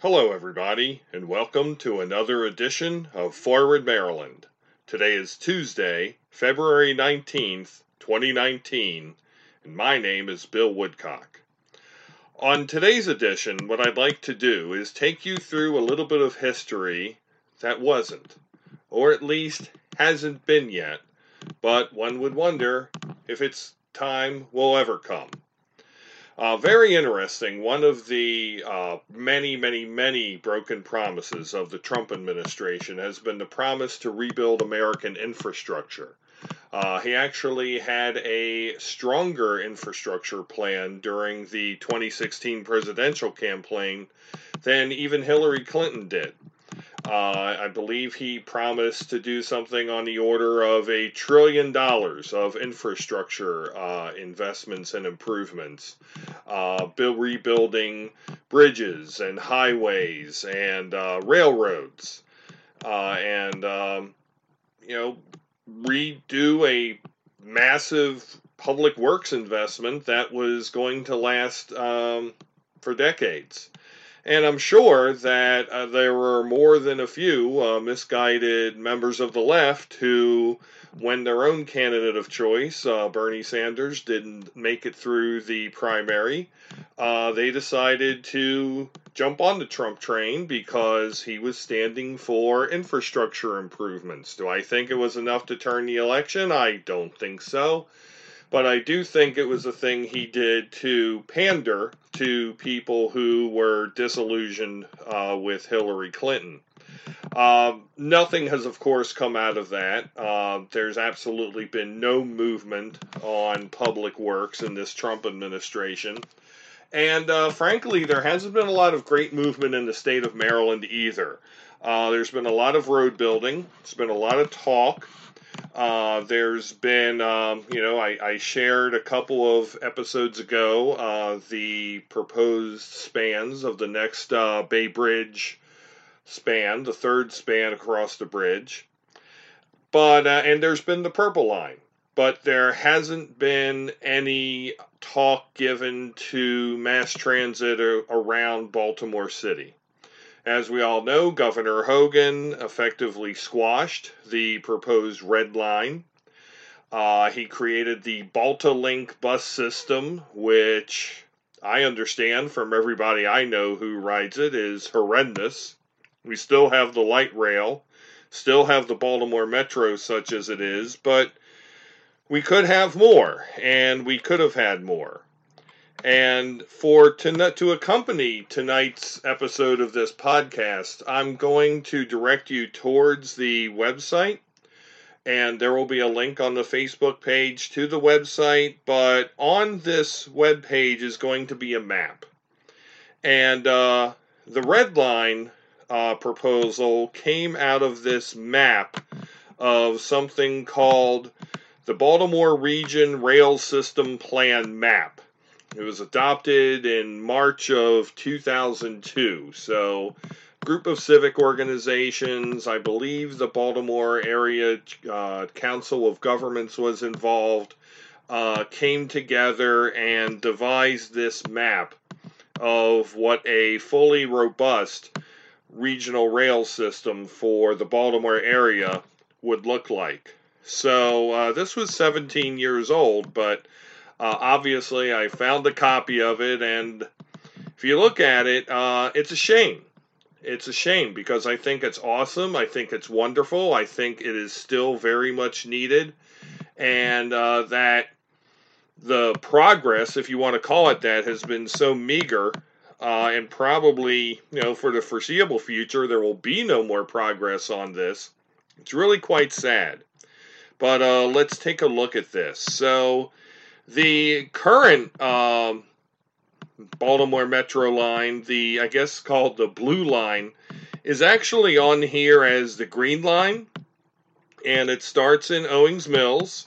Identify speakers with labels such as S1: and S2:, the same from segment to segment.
S1: Hello, everybody, and welcome to another edition of Forward Maryland. Today is Tuesday, February 19th, 2019, and my name is Bill Woodcock. On today's edition, what I'd like to do is take you through a little bit of history that wasn't, or at least hasn't been yet, but one would wonder if its time will ever come. Uh, very interesting. One of the uh, many, many, many broken promises of the Trump administration has been the promise to rebuild American infrastructure. Uh, he actually had a stronger infrastructure plan during the 2016 presidential campaign than even Hillary Clinton did. Uh, I believe he promised to do something on the order of a trillion dollars of infrastructure uh, investments and improvements, uh, build, rebuilding bridges and highways and uh, railroads, uh, and um, you know redo a massive public works investment that was going to last um, for decades. And I'm sure that uh, there were more than a few uh, misguided members of the left who, when their own candidate of choice, uh, Bernie Sanders, didn't make it through the primary, uh, they decided to jump on the Trump train because he was standing for infrastructure improvements. Do I think it was enough to turn the election? I don't think so but I do think it was a thing he did to pander to people who were disillusioned uh, with Hillary Clinton. Uh, nothing has, of course, come out of that. Uh, there's absolutely been no movement on public works in this Trump administration. And uh, frankly, there hasn't been a lot of great movement in the state of Maryland either. Uh, there's been a lot of road building, there's been a lot of talk. Uh, there's been, um, you know, I, I, shared a couple of episodes ago uh, the proposed spans of the next uh, Bay Bridge span, the third span across the bridge. But, uh, and there's been the Purple Line. But there hasn't been any talk given to mass transit around Baltimore City. As we all know, Governor Hogan effectively squashed the proposed red line. Uh, he created the BaltimoreLink bus system, which I understand from everybody I know who rides it is horrendous. We still have the light rail, still have the Baltimore Metro, such as it is, but we could have more, and we could have had more. And for to, to accompany tonight's episode of this podcast, I'm going to direct you towards the website. And there will be a link on the Facebook page to the website. But on this web page is going to be a map. And uh, the red line uh, proposal came out of this map of something called the Baltimore Region Rail System Plan Map. It was adopted in March of 2002. So, group of civic organizations, I believe the Baltimore Area uh, Council of Governments was involved, uh, came together and devised this map of what a fully robust regional rail system for the Baltimore area would look like. So, uh, this was 17 years old, but uh, obviously, I found a copy of it, and if you look at it, uh, it's a shame. It's a shame because I think it's awesome. I think it's wonderful. I think it is still very much needed, and uh, that the progress, if you want to call it that, has been so meager. Uh, and probably, you know, for the foreseeable future, there will be no more progress on this. It's really quite sad. But uh, let's take a look at this. So, the current um, Baltimore Metro line, the I guess called the Blue Line, is actually on here as the Green Line, and it starts in Owings Mills,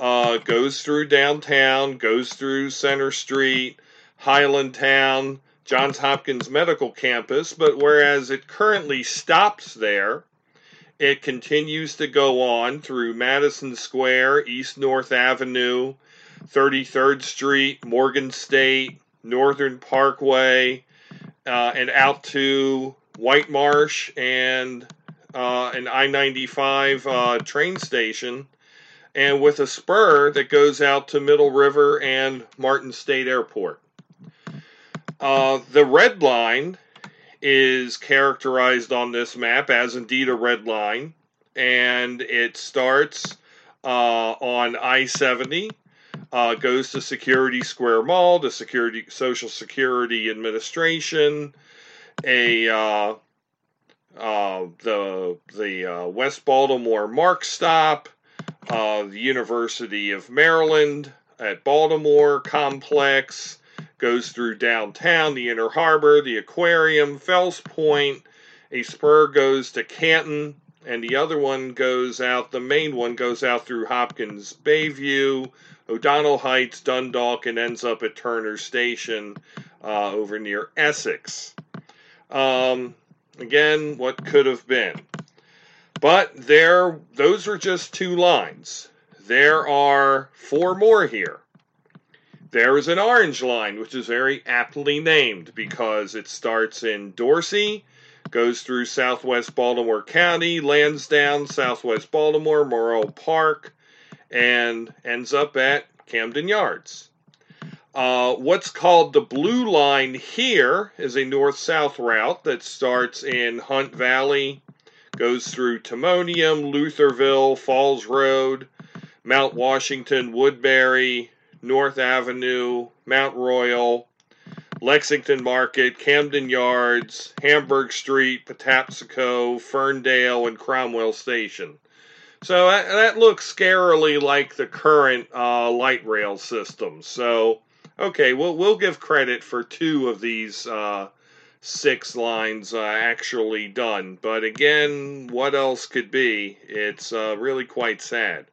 S1: uh, goes through downtown, goes through Center Street, Highlandtown, Johns Hopkins Medical Campus, but whereas it currently stops there, it continues to go on through Madison Square, East North Avenue, 33rd Street, Morgan State, Northern Parkway, uh, and out to White Marsh and uh, an I 95 uh, train station, and with a spur that goes out to Middle River and Martin State Airport. Uh, the red line is characterized on this map as indeed a red line, and it starts uh, on I 70. Uh, goes to Security Square Mall, to Security Social Security Administration, a uh, uh, the the uh, West Baltimore MARC stop, uh, the University of Maryland at Baltimore complex, goes through downtown, the Inner Harbor, the Aquarium, Fells Point. A spur goes to Canton, and the other one goes out. The main one goes out through Hopkins Bayview, O'Donnell Heights, Dundalk, and ends up at Turner Station uh, over near Essex. Um, Again, what could have been. But there, those are just two lines. There are four more here. There is an orange line, which is very aptly named because it starts in Dorsey, goes through southwest Baltimore County, Lansdowne, southwest Baltimore, Morrell Park, and ends up at Camden Yards. Uh, what's called the Blue Line here is a north south route that starts in Hunt Valley, goes through Timonium, Lutherville, Falls Road, Mount Washington, Woodbury, North Avenue, Mount Royal, Lexington Market, Camden Yards, Hamburg Street, Patapsco, Ferndale, and Cromwell Station. So that, that looks scarily like the current uh, light rail system. So Okay, we'll we'll give credit for two of these uh, six lines uh, actually done, but again, what else could be? It's uh, really quite sad.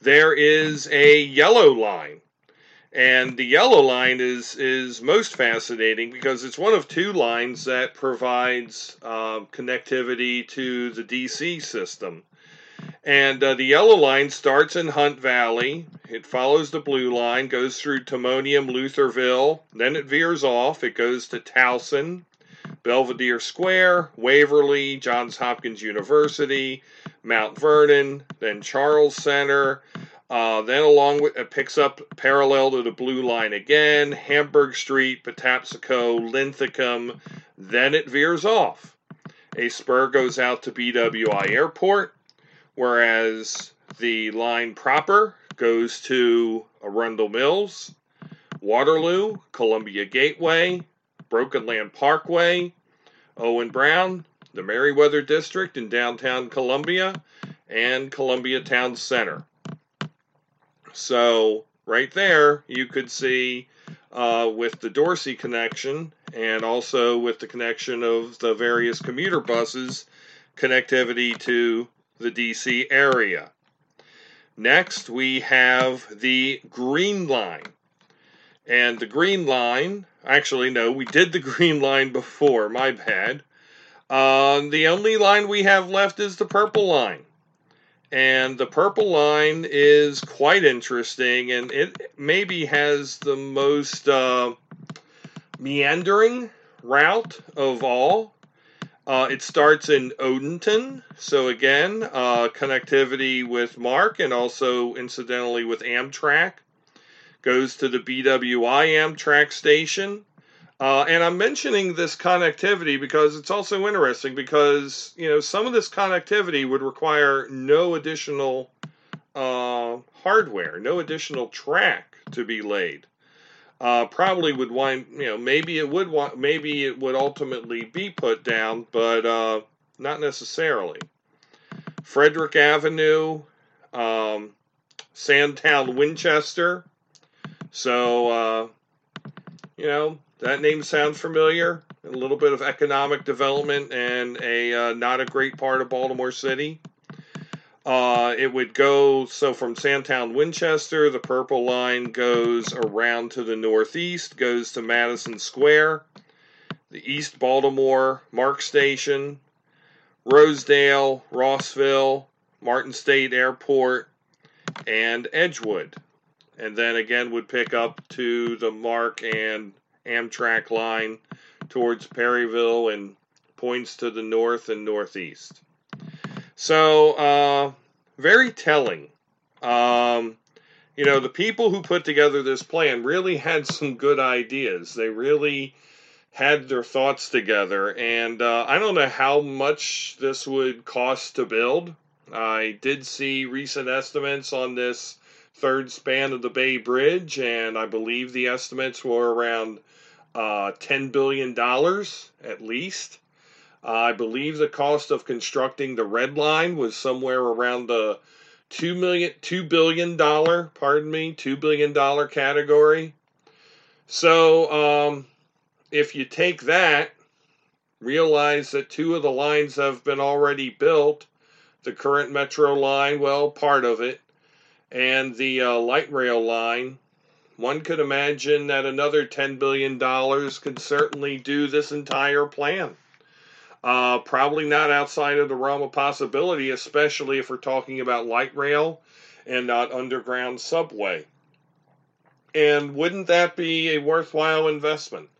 S1: There is a yellow line, and the yellow line is is most fascinating because it's one of two lines that provides uh, connectivity to the DC system. And uh, the yellow line starts in Hunt Valley. It follows the blue line, goes through Timonium, Lutherville. Then it veers off. It goes to Towson, Belvedere Square, Waverly, Johns Hopkins University, Mount Vernon, then Charles Center. Uh, then along with it picks up parallel to the blue line again, Hamburg Street, Patapsco, Linthicum. Then it veers off. A spur goes out to BWI Airport whereas the line proper goes to Arundel Mills, Waterloo, Columbia Gateway, Broken Land Parkway, Owen Brown, the Merriweather District in downtown Columbia, and Columbia Town Center. So, right there, you could see uh, with the Dorsey connection and also with the connection of the various commuter buses, connectivity to the DC area. Next, we have the Green Line. And the Green Line, actually, no, we did the Green Line before, my bad. Uh, the only line we have left is the Purple Line. And the Purple Line is quite interesting, and it maybe has the most uh, meandering route of all. Uh, it starts in Odenton, so again, uh, connectivity with MARC and also incidentally with Amtrak. Goes to the BWI Amtrak station. Uh, and I'm mentioning this connectivity because it's also interesting because, you know, some of this connectivity would require no additional uh, hardware, no additional track to be laid uh, probably would wind. You know, maybe it would. Maybe it would ultimately be put down, but uh, not necessarily. Frederick Avenue, um, Sandtown, Winchester. So, uh, you know, that name sounds familiar. A little bit of economic development and a uh, not a great part of Baltimore City. Uh, it would go so from Sandtown, Winchester, the purple line goes around to the northeast, goes to Madison Square, the East Baltimore MARC Station, Rosedale, Rossville, Martin State Airport, and Edgewood. And then again would pick up to the MARC and Amtrak line towards Perryville and points to the north and northeast. So, uh, very telling. Um, you know, the people who put together this plan really had some good ideas. They really had their thoughts together. And uh, I don't know how much this would cost to build. I did see recent estimates on this third span of the Bay Bridge, and I believe the estimates were around uh, $10 billion at least. I believe the cost of constructing the red line was somewhere around the two million, two billion dollar, pardon me, two billion dollar category. So, um, if you take that, realize that two of the lines have been already built. The current metro line, well, part of it, and the uh, light rail line. One could imagine that another $10 billion could certainly do this entire plan. Uh, probably not outside of the realm of possibility, especially if we're talking about light rail and not underground subway. And wouldn't that be a worthwhile investment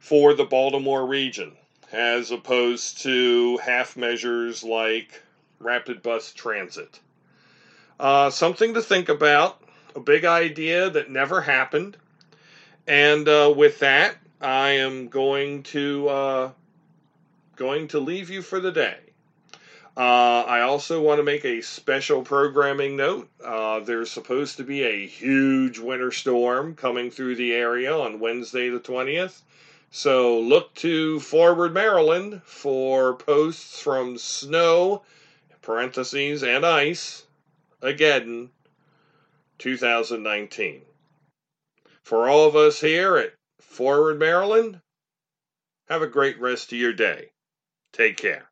S1: for the Baltimore region, as opposed to half measures like rapid bus transit? Uh, something to think about, a big idea that never happened. And uh, with that, I am going to uh, going to leave you for the day. Uh, I also want to make a special programming note. Uh, there's supposed to be a huge winter storm coming through the area on Wednesday, the 20th. So look to Forward Maryland for posts from snow, parentheses, and ice, again, 2019. For all of us here at Forward Maryland, have a great rest of your day. Take care.